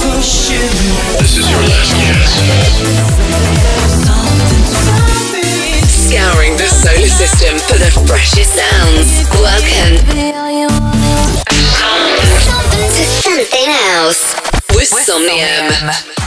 This is your last chance. Scouring the solar system for the freshest sounds. Welcome to something else with Somnium.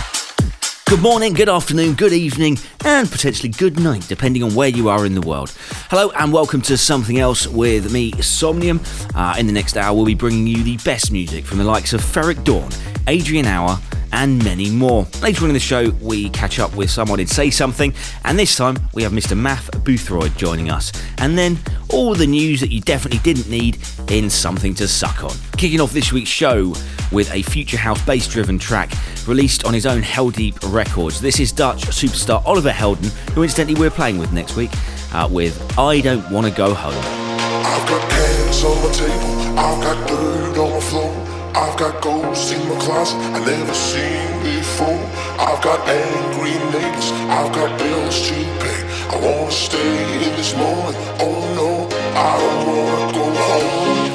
Good morning, good afternoon, good evening, and potentially good night, depending on where you are in the world. Hello, and welcome to Something Else with me, Somnium. Uh, in the next hour, we'll be bringing you the best music from the likes of Ferreck Dawn, Adrian Hour, and many more. Later on in the show, we catch up with someone in Say Something, and this time we have Mr. Math Boothroyd joining us. And then all the news that you definitely didn't need in Something to Suck On. Kicking off this week's show with a future house bass driven track released on his own Heldeep Records. This is Dutch superstar Oliver Heldens, who incidentally we're playing with next week, uh, with I Don't Wanna Go Home. I've got hands on my table, I've got dirt on the floor. I've got ghosts in my closet I never seen before. I've got angry neighbors, I've got bills to pay. I wanna stay in this moment. Oh no, I don't wanna go home.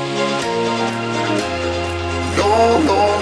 No, no,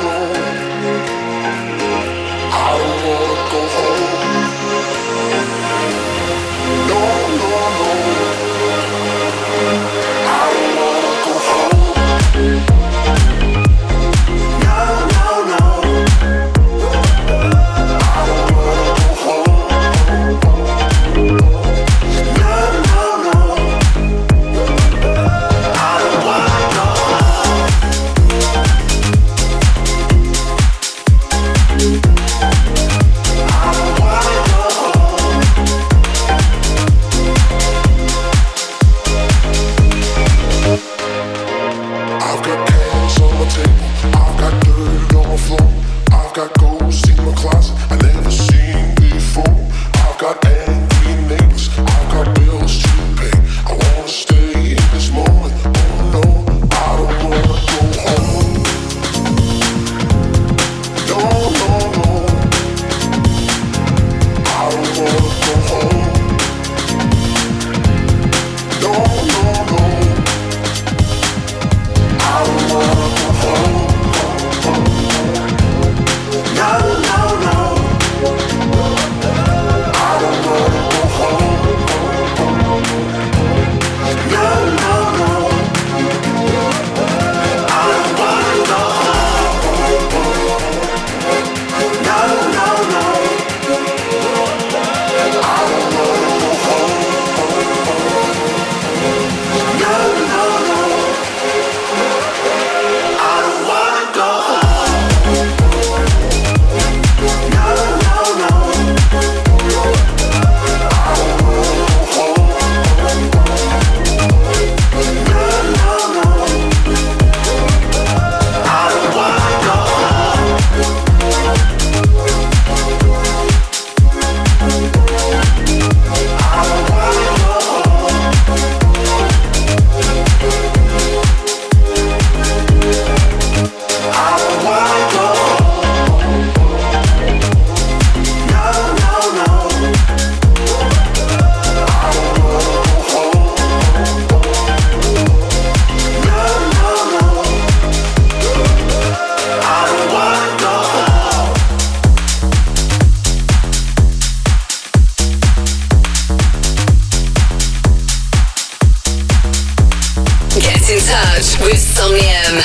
with Somnium.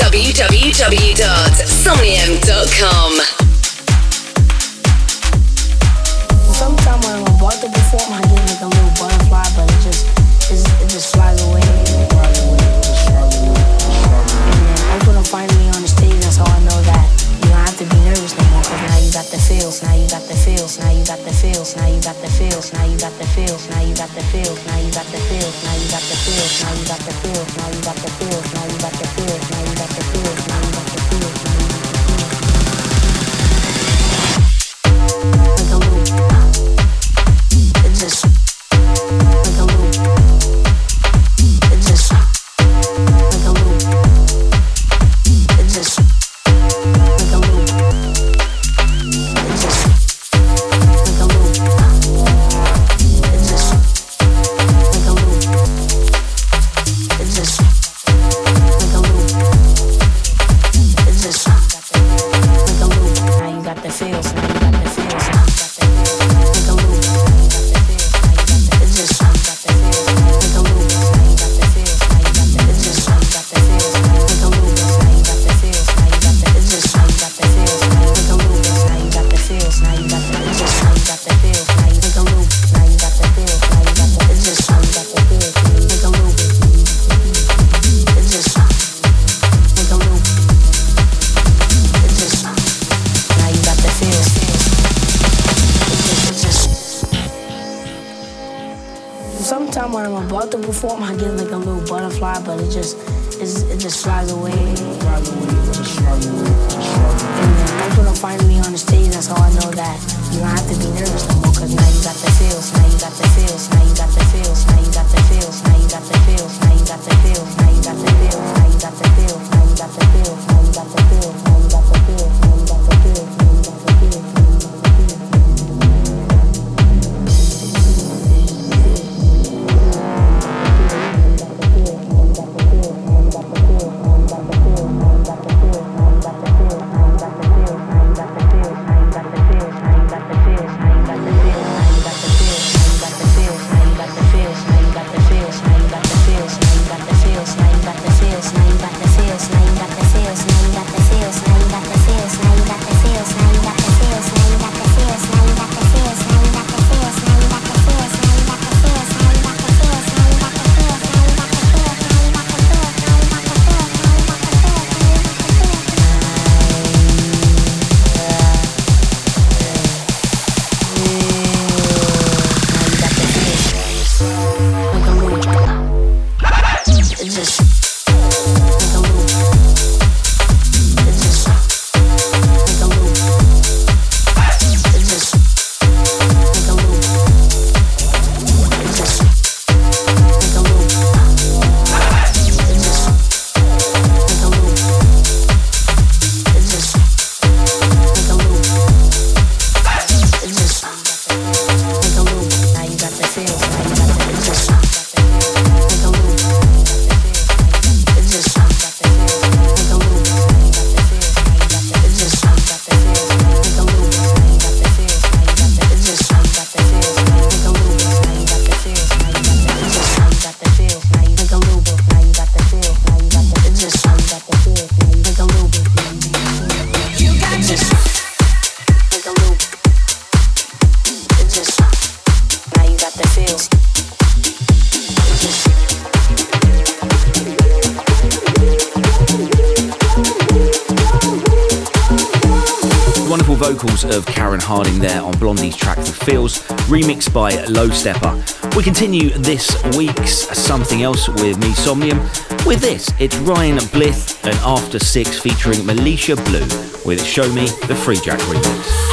www.somnium.com. Sometimes when I'm about to perform, I get like a little butterfly, but it just it just flies away. And then to find me on the stage, I know that you don't have to be nervous no more. Cause now you got the feels, now you got the feels, now you got the feels, now you got the feels, now you got the feels, now you got the feels, now you got the feels, now you got the feels, now you got the feels, Feels, remixed by Lowsteppa. We continue this week's Something Else with me, Somnium. With this, it's Ryan Blyth and After Six featuring Melisha Blue with Show Me the Free Jack remix.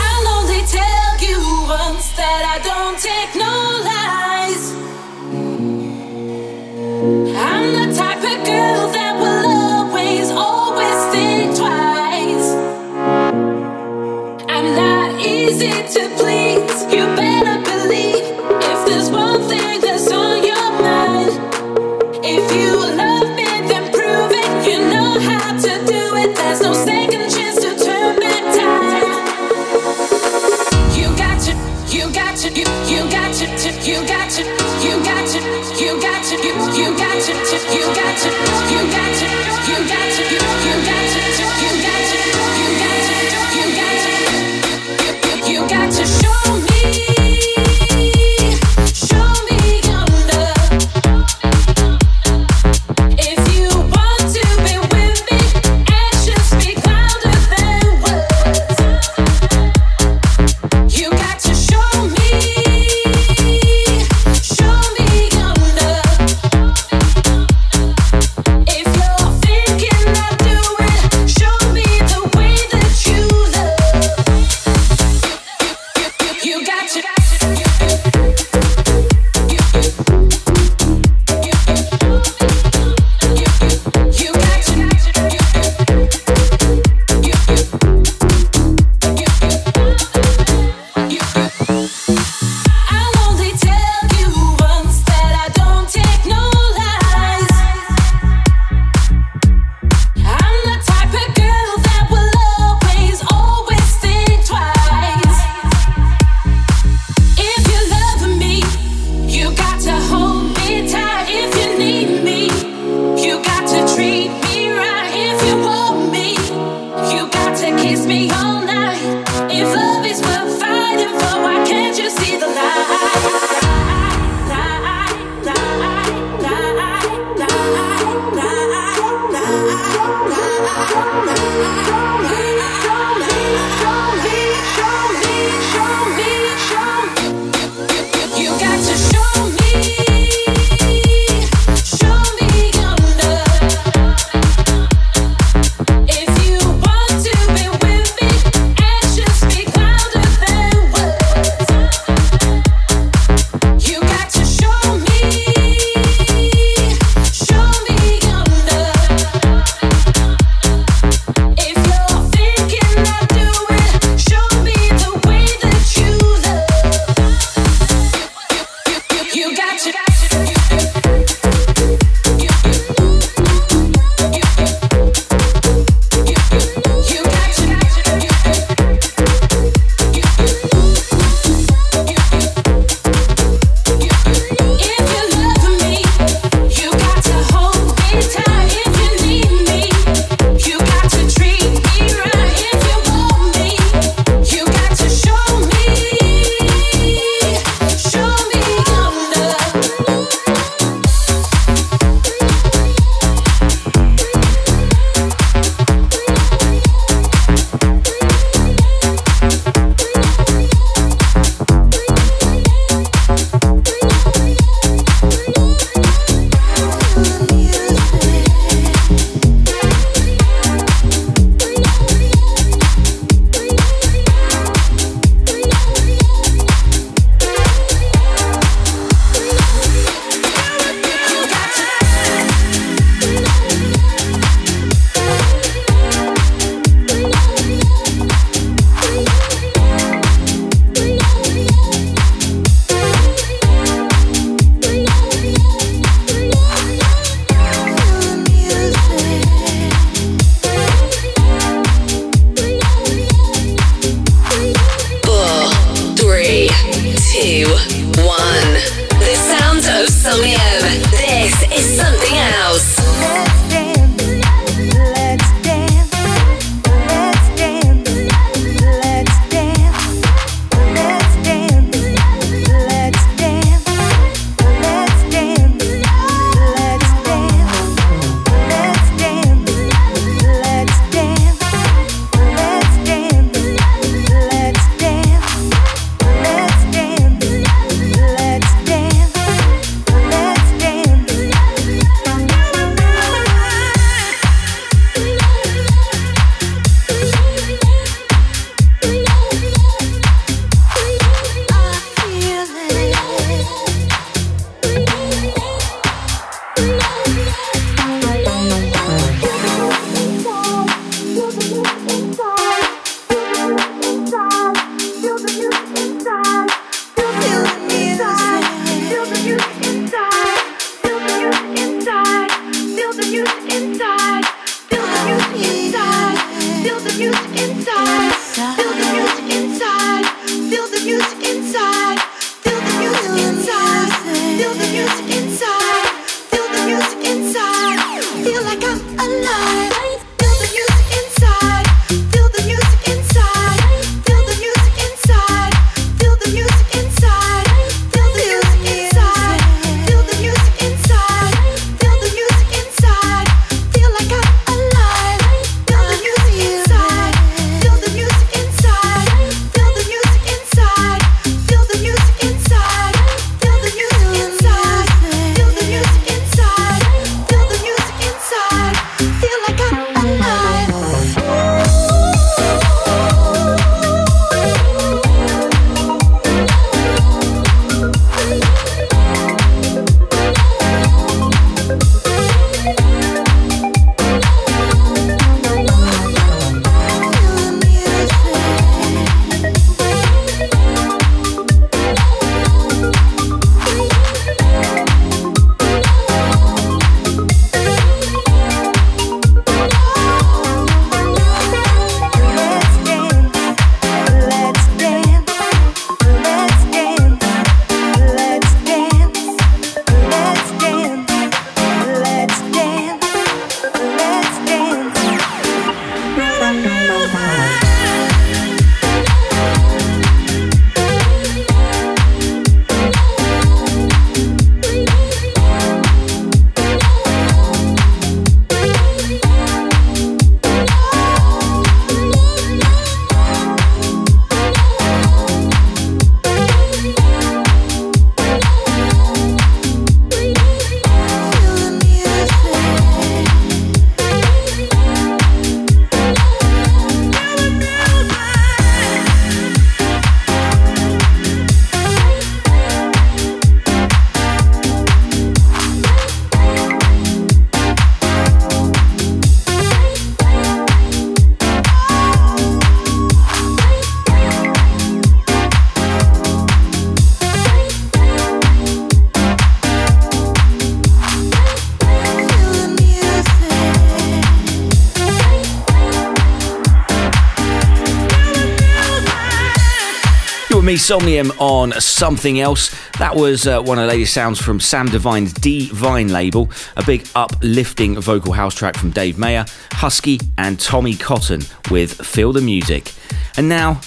You and me, Somnium, on something else. That was uh, one of the latest sounds from Sam Divine's D Vine label, a big uplifting vocal house track from Dave Mayer, Husky, and Tommy Cotton with Feel the Music. And now,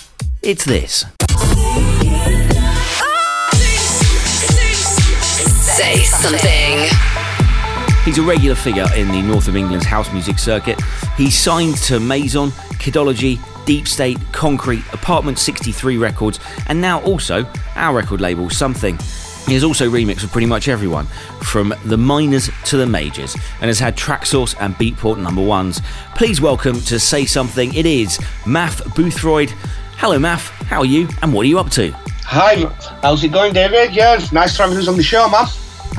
it's this. Say something. He's a regular figure in the north of England's house music circuit. He's signed to Maison, Kidology, Deep State, Concrete, Apartment 63 Records, and now also our record label, Something. He has also remixed for pretty much everyone, from the minors to the majors, and has had Traxsource and beatport number ones. Please welcome to Say Something, it is Math Boothroyd. Hello, Math, how are you, and what are you up to? Hi, how's it going, David? Yeah, nice to have you on the show, man.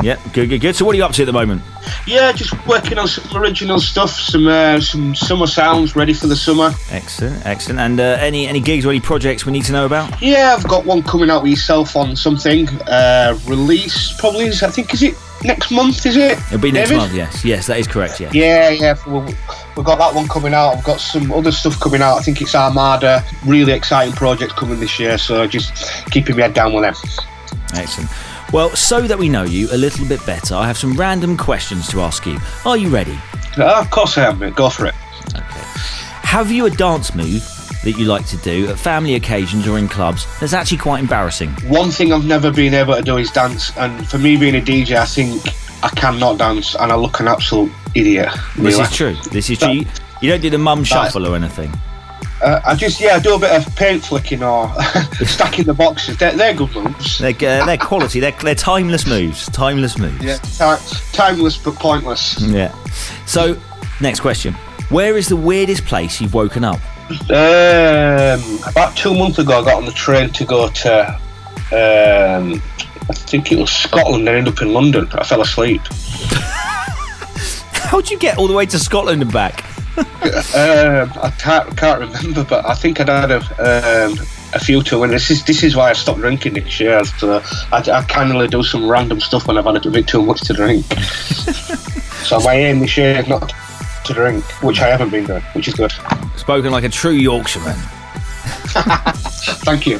Yep, good, good, good. So, what are you up to at the moment? Yeah, just working on some original stuff, some uh, some summer sounds ready for the summer. Excellent, excellent. And uh, any any gigs or any projects we need to know about? Yeah, I've got one coming out with yourself on something. Uh, release probably is, I think, is it next month, is it? It'll be next David? month. Yes, yes, that is correct. Yeah. Yeah, yeah, we- we've got that one coming out. I've got some other stuff coming out. I think it's Armada. Really exciting project coming this year, so just keeping my head down with them. Excellent. Well, so that we know you a little bit better, I have some random questions to ask you. Are you ready? Ah, of course I am, mate. Go for it. Okay. Have you a dance move that you like to do at family occasions or in clubs that's actually quite embarrassing? One thing I've never been able to do is dance, and for me being a DJ, I think I cannot dance, and I look an absolute idiot. This is true. This is true. You don't do the mum shuffle or anything. Uh, I just yeah, I do a bit of paint flicking or stacking the boxes. They're, they're good moves. They're, uh, they're quality. They're, they're timeless moves. Timeless moves. Yeah, ti- timeless but pointless. Yeah. So, next question. Where is the weirdest place you've woken up? Um, about two months ago, I got on the train to go to, um, I think it was Scotland, and ended up in London. I fell asleep. How'd you get all the way to Scotland and back? Um, I can't, can't remember, but I think I'd had a, um, a few too. And this is this is why I stopped drinking this year. So I, I kind of do some random stuff when I've had a bit too much to drink. so my aim this year is not to drink, which I haven't been doing, which is good. Spoken like a true Yorkshireman. Thank you.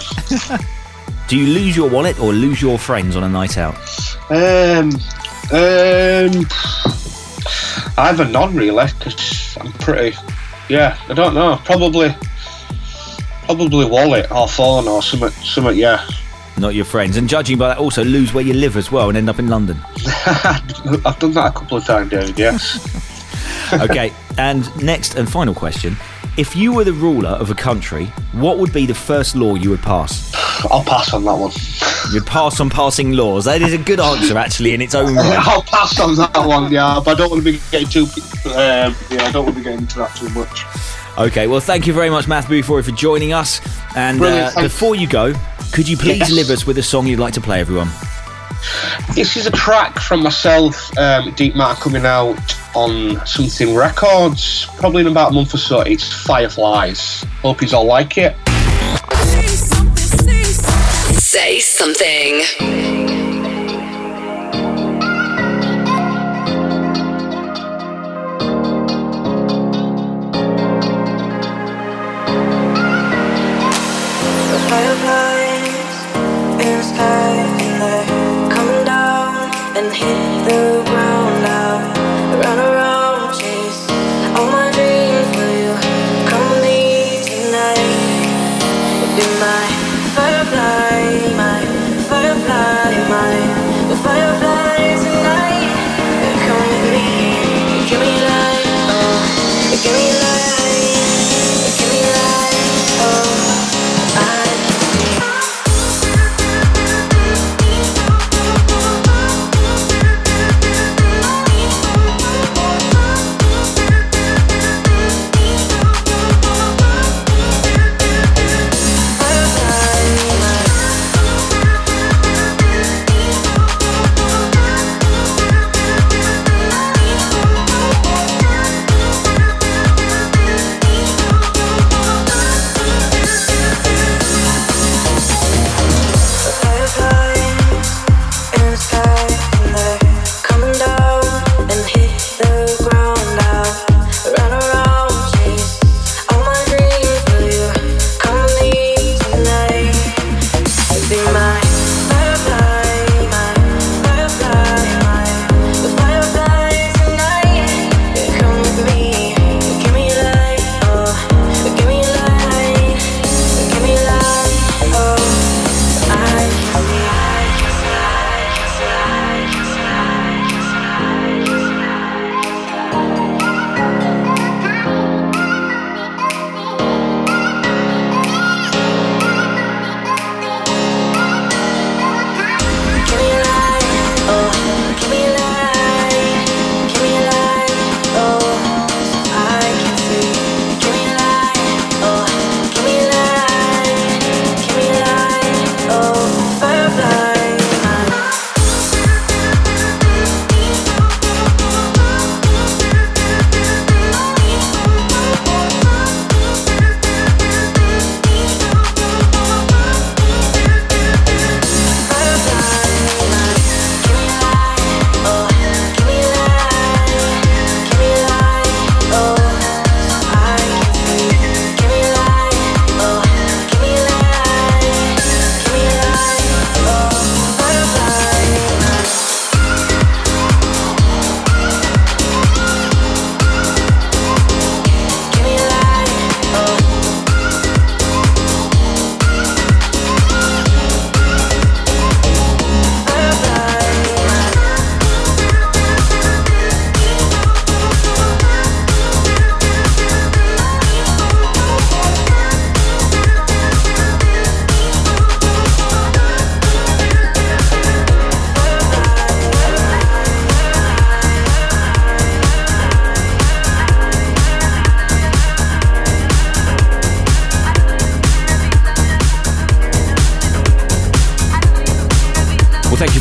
Do you lose your wallet or lose your friends on a night out? Um, um, either none really, because I'm pretty. Yeah, I don't know. Probably, probably wallet or phone or something. Something. Yeah. Not your friends. And judging by that, also lose where you live as well and end up in London. I've done that a couple of times, David. Yes. Okay, and next and final question. If you were the ruler of a country, what would be the first law you would pass? I'll pass on that one. You'd pass on passing laws. That is a good answer, actually, in its own right. I'll pass on that one. Yeah, but I don't want to be getting too. Um, yeah, I don't want to be getting into that too much. Okay, well, thank you very much, Math Boothroyd, for joining us. And uh, before you go, could you please Yes. leave us with a song you'd like to play, everyone? This is a track from myself, um, Deep Matter, coming out on Something Records, probably in about a month or so. It's Fireflies. Hope you all like it. Say something.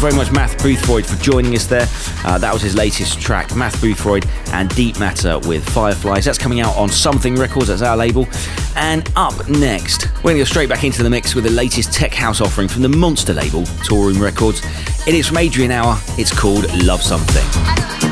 Very much, Math Boothroyd, for joining us there. Uh, that was his latest track, Math Boothroyd and Deep Matter with Fireflies. That's coming out on Something Records, that's our label. And up next, we're going to go straight back into the mix with the latest tech house offering from the Monster label, Toolroom Records. It is from Adrian Hour, it's called Love Something.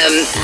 Somnium.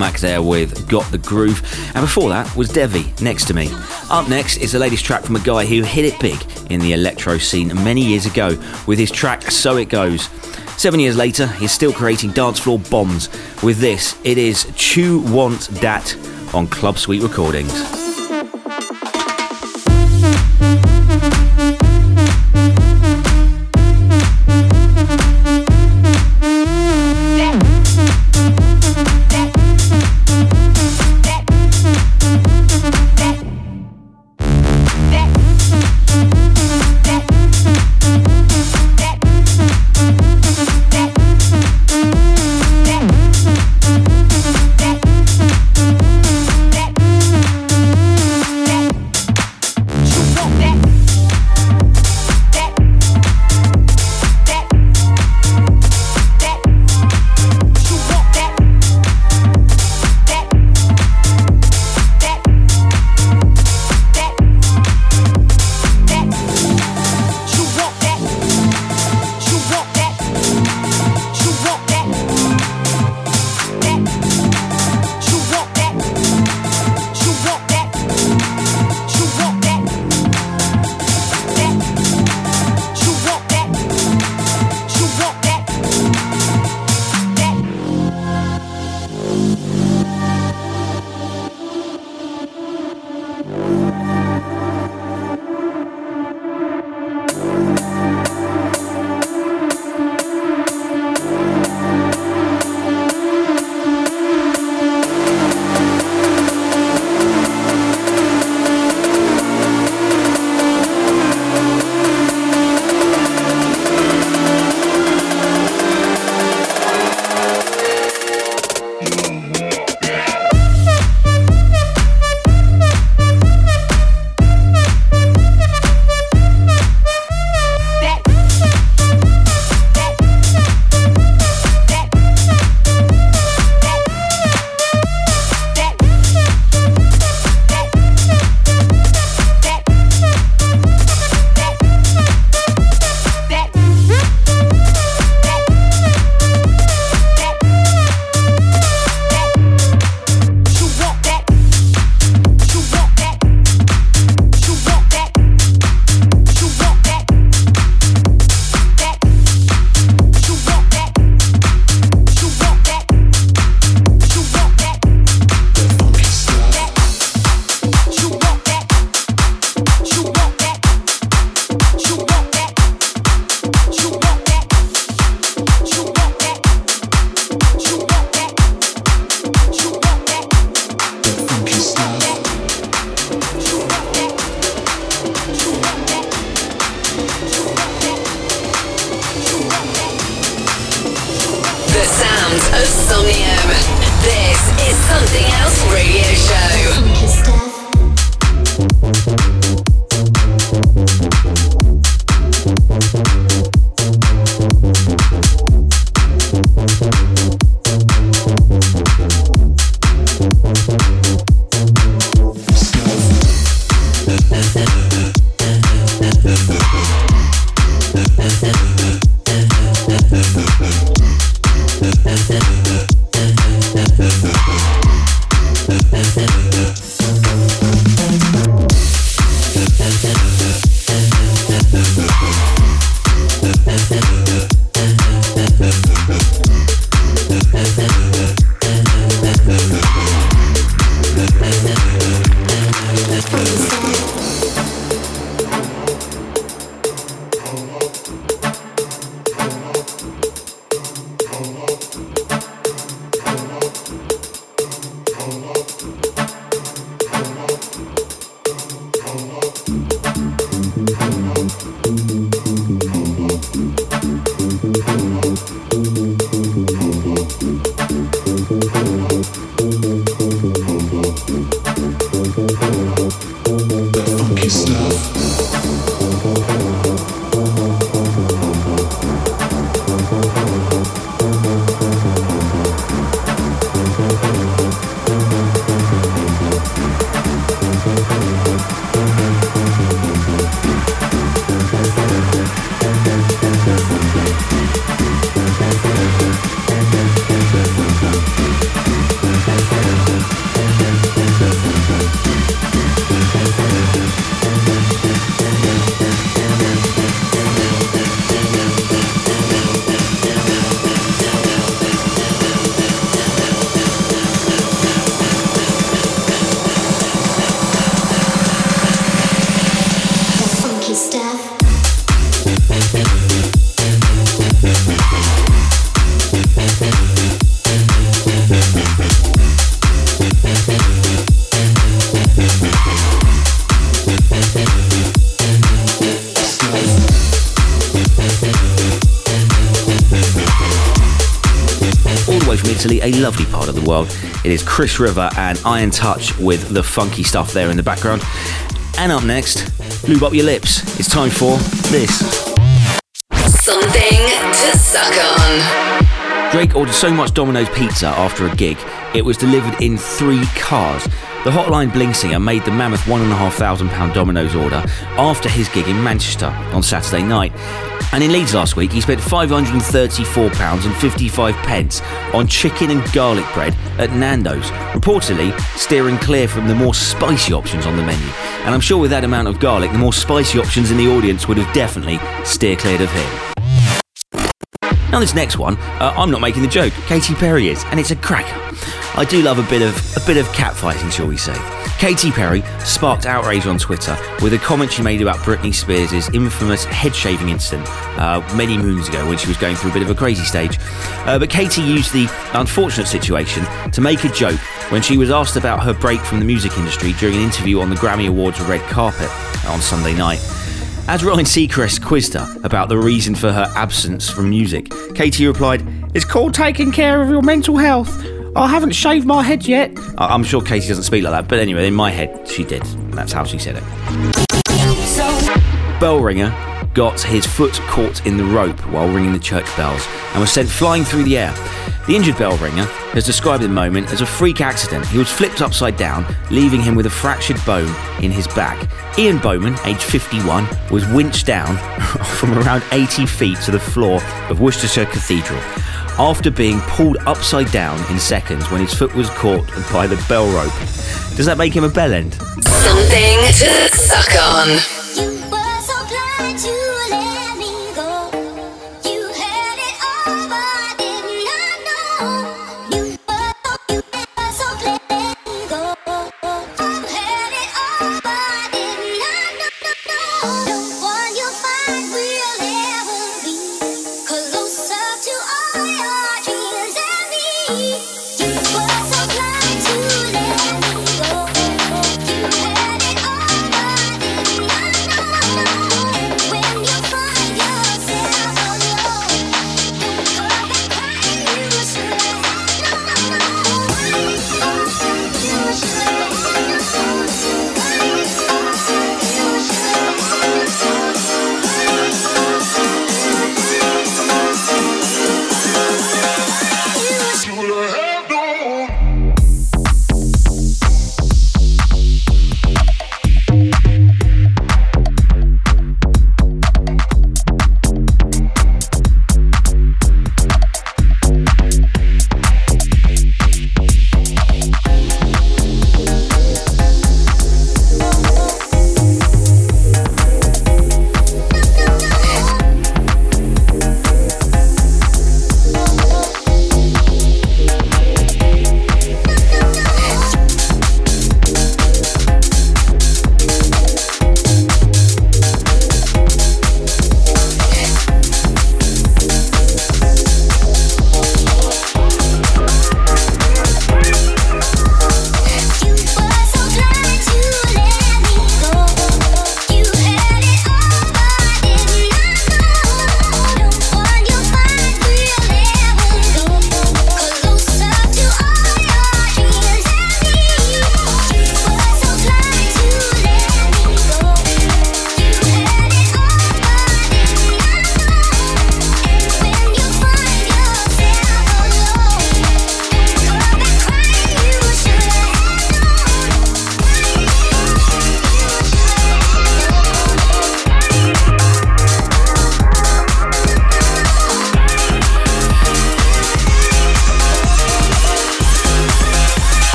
Cormac there with Got the Groove. And before that was Devi next to me. Up next is the latest track from a guy who hit it big in the electro scene many years ago with his track So It Goes. Seven years later, he's still creating dance floor bombs. With this, it is Chew Want Dat on Club Suite Recordings. Italy, a lovely part of the world. It is Chris River and Iron Touch with the funky stuff there in the background. And up next, lube up your lips. It's time for this. Something to suck on. Drake ordered so much Domino's pizza after a gig, it was delivered in three cars. The Hotline Bling singer made the mammoth £1,500 Domino's order after his gig in Manchester on Saturday night. And in Leeds last week, he spent £534.55 pence on chicken and garlic bread at Nando's, reportedly steering clear from the more spicy options on the menu. And I'm sure with that amount of garlic, the more spicy options in the audience would have definitely steer cleared of him. Now this next one, uh, I'm not making the joke. Katy Perry is, and it's a cracker. I do love a bit of a bit of catfighting, shall we say? Katy Perry sparked outrage on Twitter with a comment she made about Britney Spears' infamous head shaving incident uh, many moons ago when she was going through a bit of a crazy stage. Uh, but Katy used the unfortunate situation to make a joke when she was asked about her break from the music industry during an interview on the Grammy Awards red carpet on Sunday night. As Ryan Seacrest quizzed her about the reason for her absence from music, Katy replied, It's called taking care of your mental health. I haven't shaved my head yet. I'm sure Katy doesn't speak like that, but anyway, in my head, she did. That's how she said it. Bell ringer got his foot caught in the rope while ringing the church bells and was sent flying through the air. The injured bell ringer has described the moment as a freak accident. He was flipped upside down, leaving him with a fractured bone in his back. Ian Bowman, aged 51, was winched down from around 80 feet to the floor of Worcestershire Cathedral after being pulled upside down in seconds when his foot was caught by the bell rope. Does that make him a bell end? Something to suck on.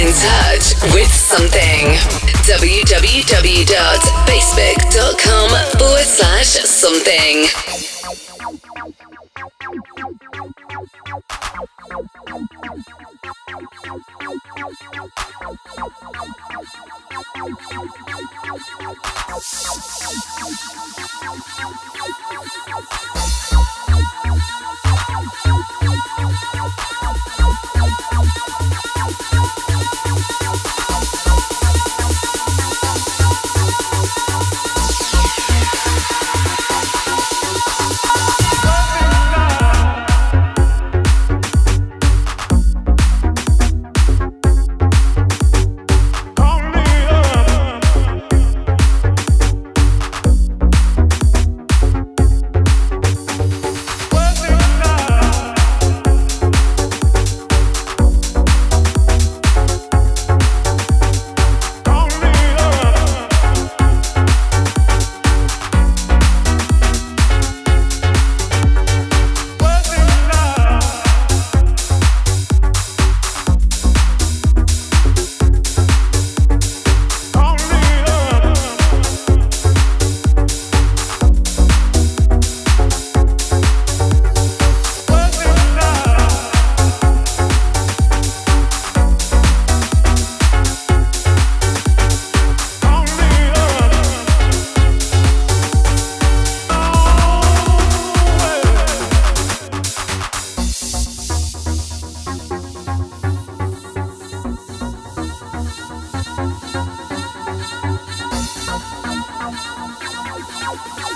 in touch with something. www.facebook.com forward slash something. Bye.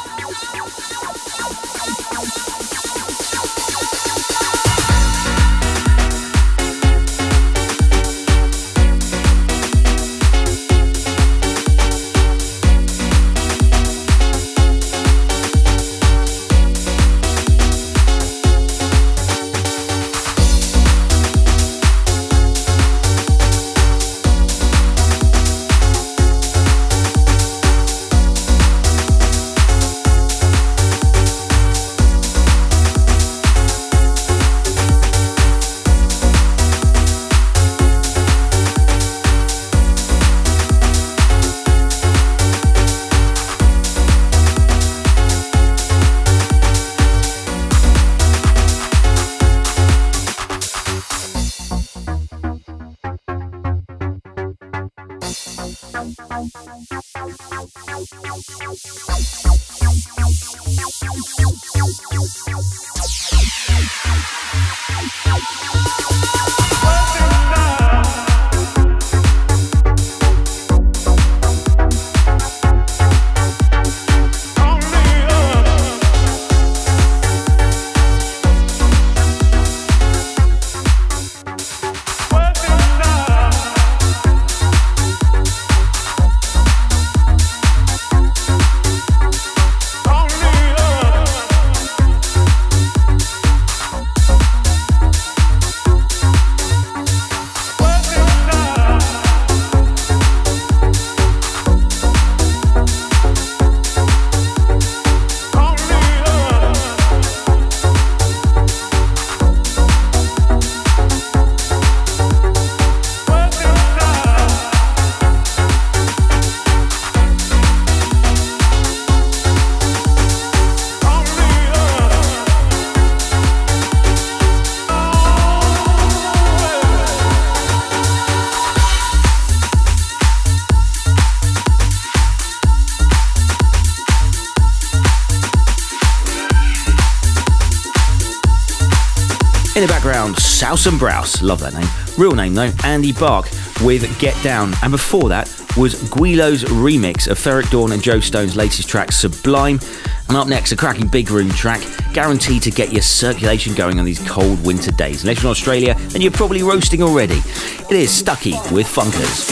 Souse and Browse, love that name. Real name though, Andy Bark with Get Down. And before that was Guilo's remix of Ferreck Dawn and Joe Stone's latest track, Sublime. And up next, a cracking big room track, guaranteed to get your circulation going on these cold winter days. Unless you're in Australia, and you're probably roasting already. It is Stucky with Funkers.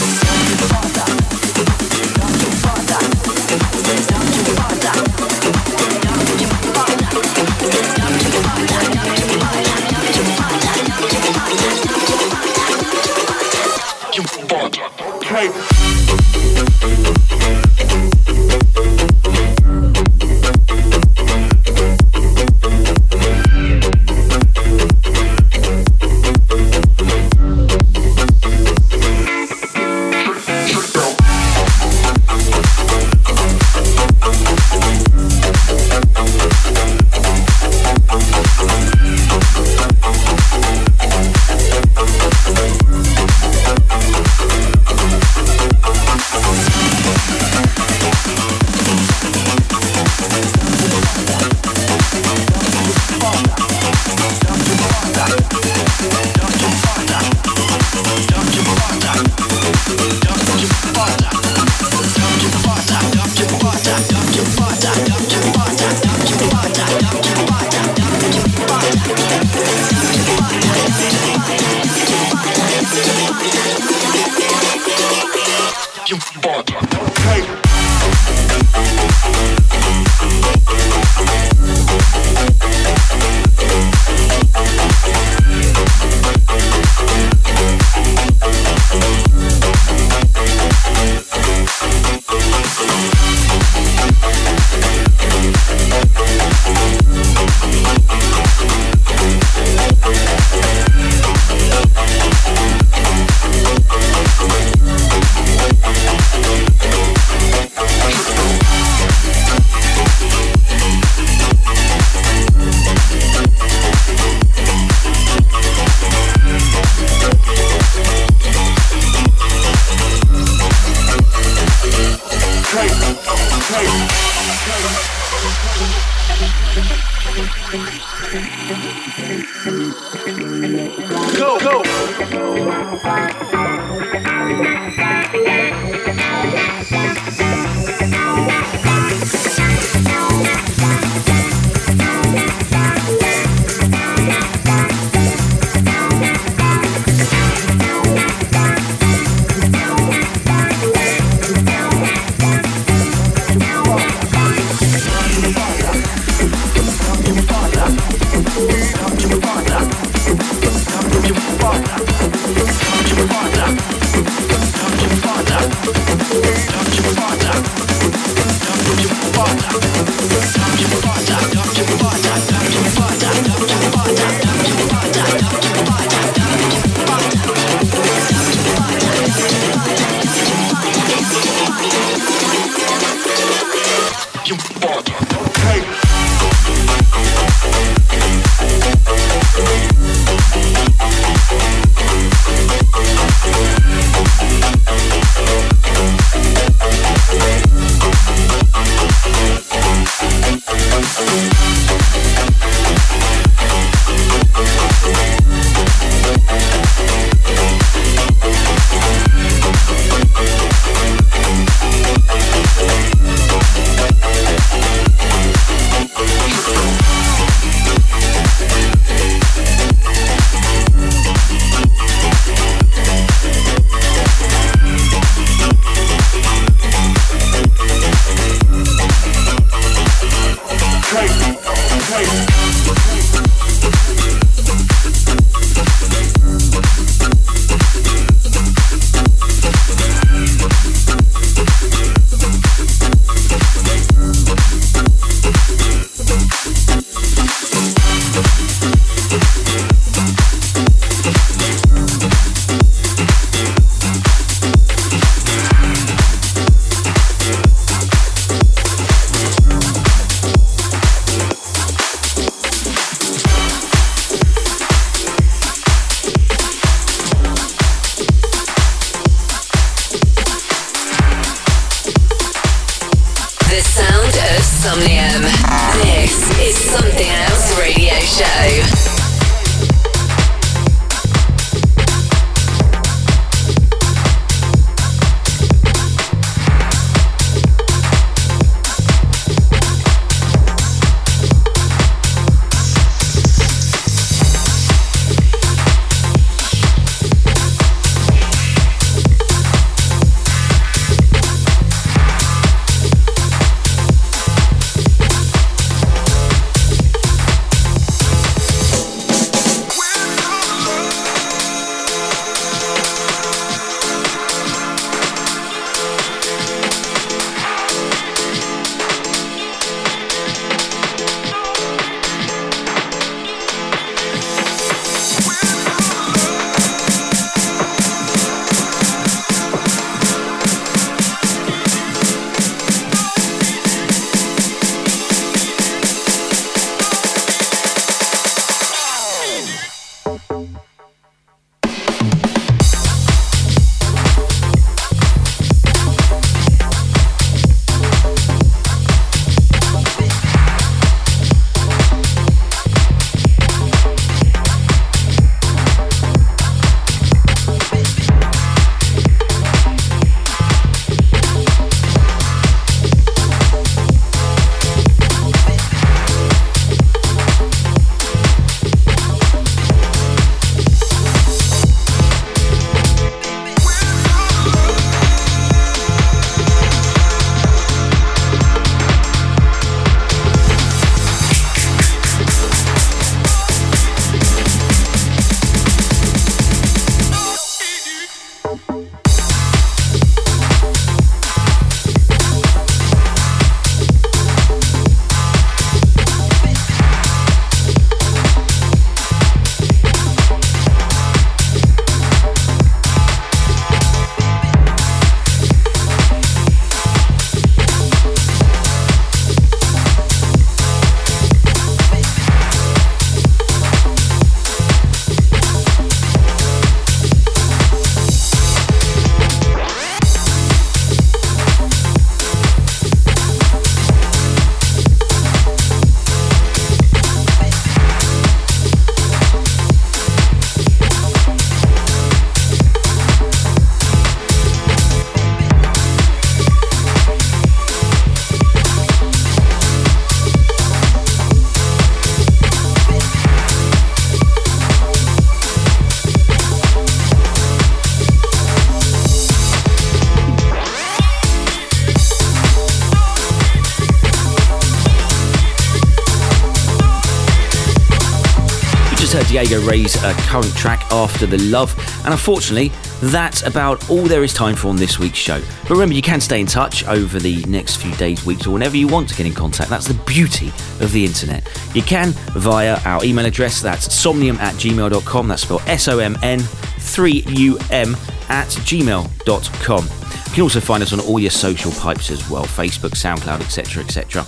Diego Ray's uh, current track, After the Love. And unfortunately, that's about all there is time for on this week's show. But remember, you can stay in touch over the next few days, weeks, or whenever you want to get in contact. That's the beauty of the internet. You can via our email address, that's somnium at gmail.com. That's spelled S O M N 3UM at gmail.com. You can also find us on all your social pipes as well Facebook, SoundCloud, etc. etc.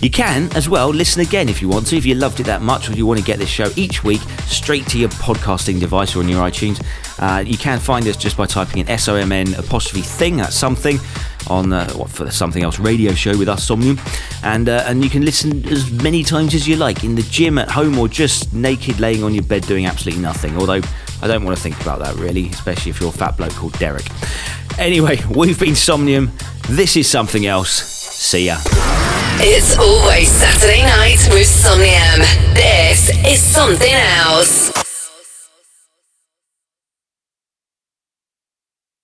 You can as well listen again if you want to, if you loved it that much or you want to get this show each week straight to your podcasting device or on your iTunes. Uh, you can find us just by typing in S O M N apostrophe thing, that's something on uh, what for the something else radio show with us Somnium, and uh, and you can listen as many times as you like in the gym, at home, or just naked laying on your bed doing absolutely nothing. Although I don't want to think about that really, especially if you're a fat bloke called Derek. Anyway, we've been Somnium. This is something else. See ya. It's always Saturday night with Somnium. This is something else.